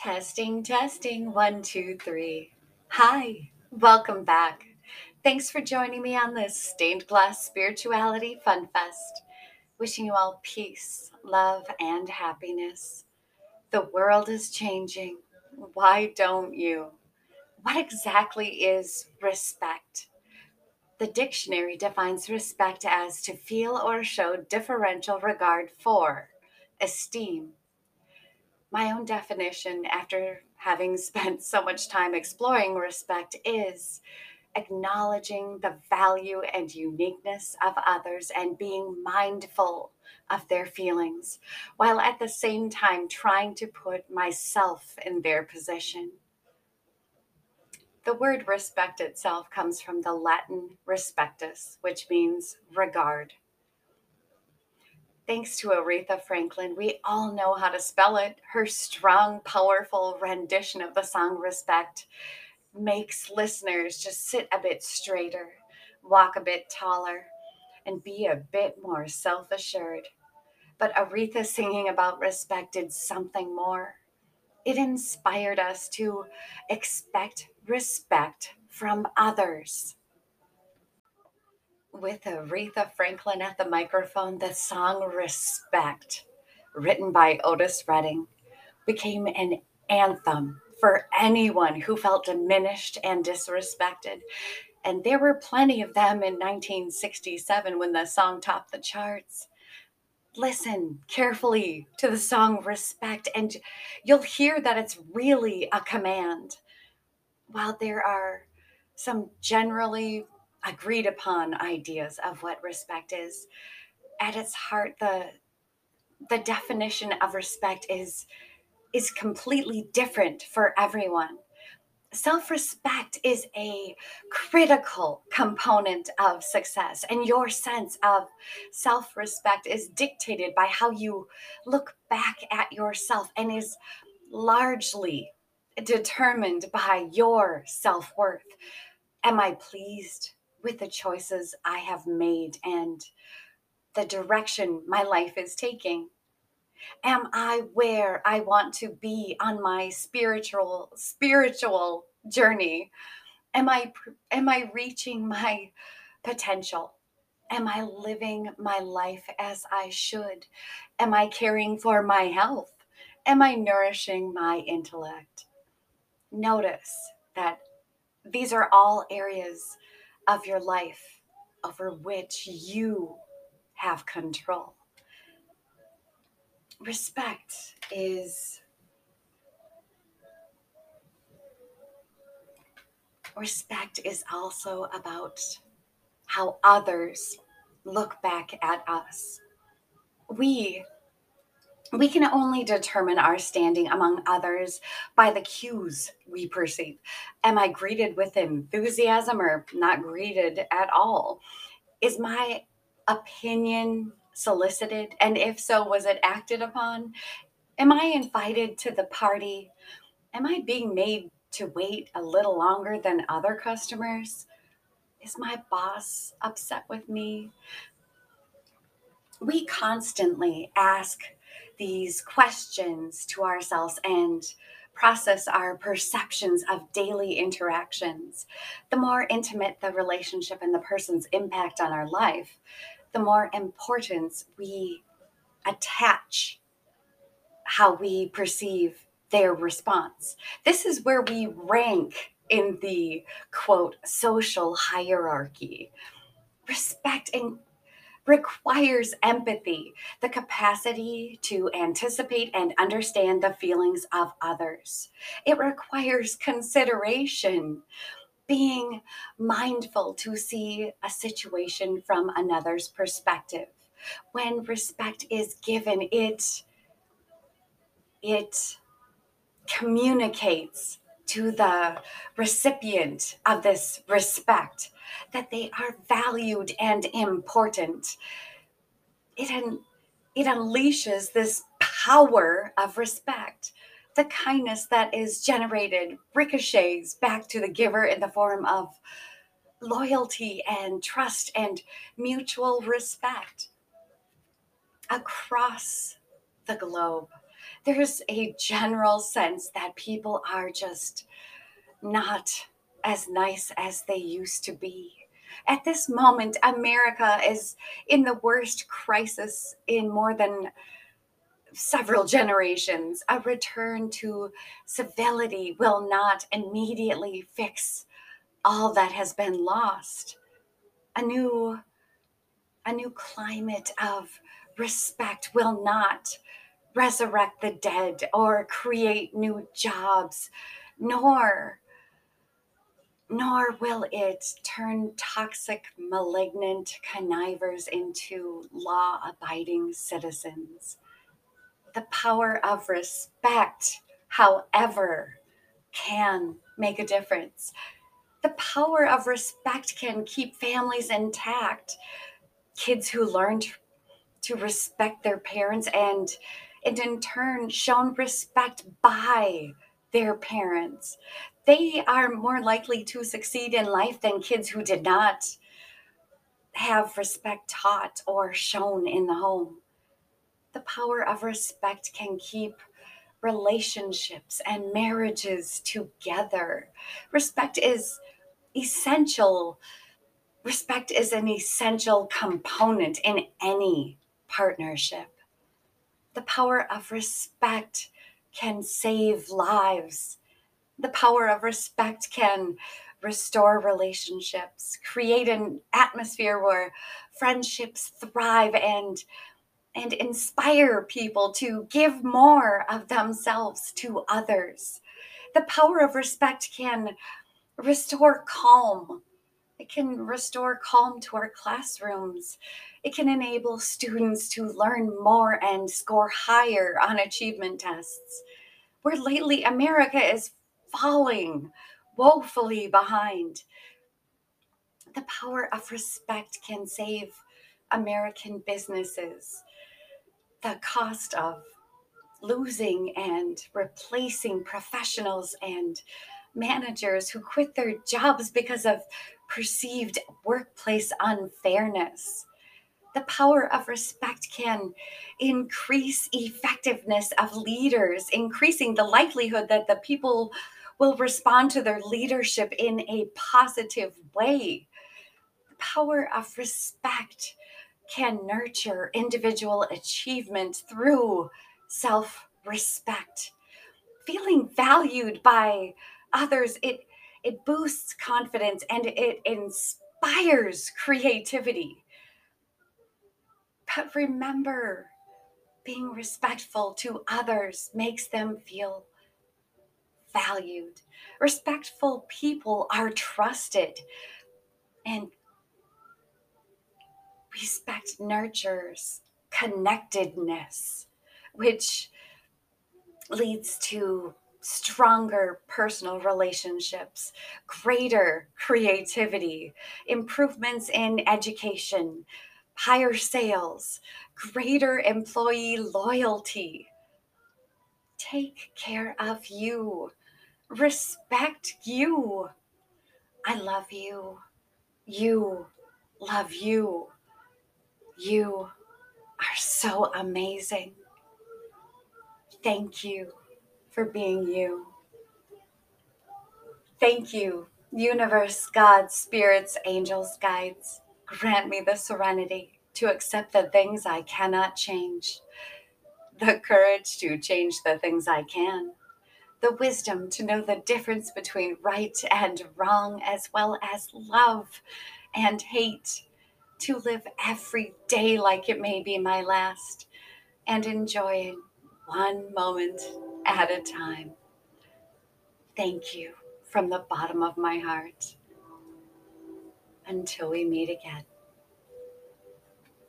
Testing, testing, one, two, three. Hi, welcome back. Thanks for joining me on this Stained Glass Spirituality Fun Fest. Wishing you all peace, love, and happiness. The world is changing. Why don't you? What exactly is respect? The dictionary defines respect as to feel or show differential regard for, esteem, my own definition after having spent so much time exploring respect is acknowledging the value and uniqueness of others and being mindful of their feelings while at the same time trying to put myself in their position. The word respect itself comes from the Latin respectus, which means regard. Thanks to Aretha Franklin, we all know how to spell it. Her strong, powerful rendition of the song Respect makes listeners just sit a bit straighter, walk a bit taller, and be a bit more self assured. But Aretha singing about respect did something more. It inspired us to expect respect from others with Aretha Franklin at the microphone, the song Respect, written by Otis Redding, became an anthem for anyone who felt diminished and disrespected. And there were plenty of them in 1967 when the song topped the charts. Listen carefully to the song Respect, and you'll hear that it's really a command. While there are some generally agreed upon ideas of what respect is. At its heart the the definition of respect is is completely different for everyone. Self-respect is a critical component of success and your sense of self-respect is dictated by how you look back at yourself and is largely determined by your self-worth. Am i pleased with the choices I have made and the direction my life is taking? Am I where I want to be on my spiritual spiritual journey? Am I am I reaching my potential? Am I living my life as I should? Am I caring for my health? Am I nourishing my intellect? Notice that these are all areas of your life over which you have control. Respect is respect is also about how others look back at us. We we can only determine our standing among others by the cues we perceive. Am I greeted with enthusiasm or not greeted at all? Is my opinion solicited? And if so, was it acted upon? Am I invited to the party? Am I being made to wait a little longer than other customers? Is my boss upset with me? We constantly ask these questions to ourselves and process our perceptions of daily interactions, the more intimate the relationship and the person's impact on our life, the more importance we attach how we perceive their response. This is where we rank in the quote social hierarchy. Respect and requires empathy, the capacity to anticipate and understand the feelings of others. It requires consideration, being mindful to see a situation from another's perspective. When respect is given, it it communicates to the recipient of this respect that they are valued and important. It, un- it unleashes this power of respect. The kindness that is generated ricochets back to the giver in the form of loyalty and trust and mutual respect across the globe. there's a general sense that people are just not as nice as they used to be. At this moment, America is in the worst crisis in more than several generations. A return to civility will not immediately fix all that has been lost. A new a new climate of respect will not resurrect the dead or create new jobs, nor nor will it turn toxic, malignant connivers into law abiding citizens. The power of respect, however, can make a difference. The power of respect can keep families intact. Kids who learned to respect their parents and, and in turn shown respect by their parents they are more likely to succeed in life than kids who did not have respect taught or shown in the home. The power of respect can keep relationships and marriages together. Respect is essential. Respect is an essential component in any partnership. The power of respect can save lives the power of respect can restore relationships, create an atmosphere where friendships thrive and and inspire people to give more of themselves to others. The power of respect can restore calm. It can restore calm to our classrooms. It can enable students to learn more and score higher on achievement tests. Where lately America is falling woefully behind. The power of respect can save American businesses. The cost of losing and replacing professionals and managers who quit their jobs because of perceived workplace unfairness. The power of respect can increase effectiveness of leaders, increasing the likelihood that the people will respond to their leadership in a positive way. The power of respect can nurture individual achievement through self respect. Feeling valued by others, it, it boosts confidence and it inspires creativity. But remember, being respectful to others makes them feel valued. Respectful people are trusted. And respect nurtures connectedness, which leads to stronger personal relationships, greater creativity, improvements in education, higher sales, greater employee loyalty. Take care of you respect you. I love you. You love you. You are so amazing. Thank you for being you. Thank you, universe, God, spirits, angels, guides. Grant me the serenity to accept the things I cannot change, the courage to change the things I can the wisdom to know the difference between right and wrong, as well as love and hate, to live every day like it may be my last, and enjoying one moment at a time. Thank you from the bottom of my heart. Until we meet again.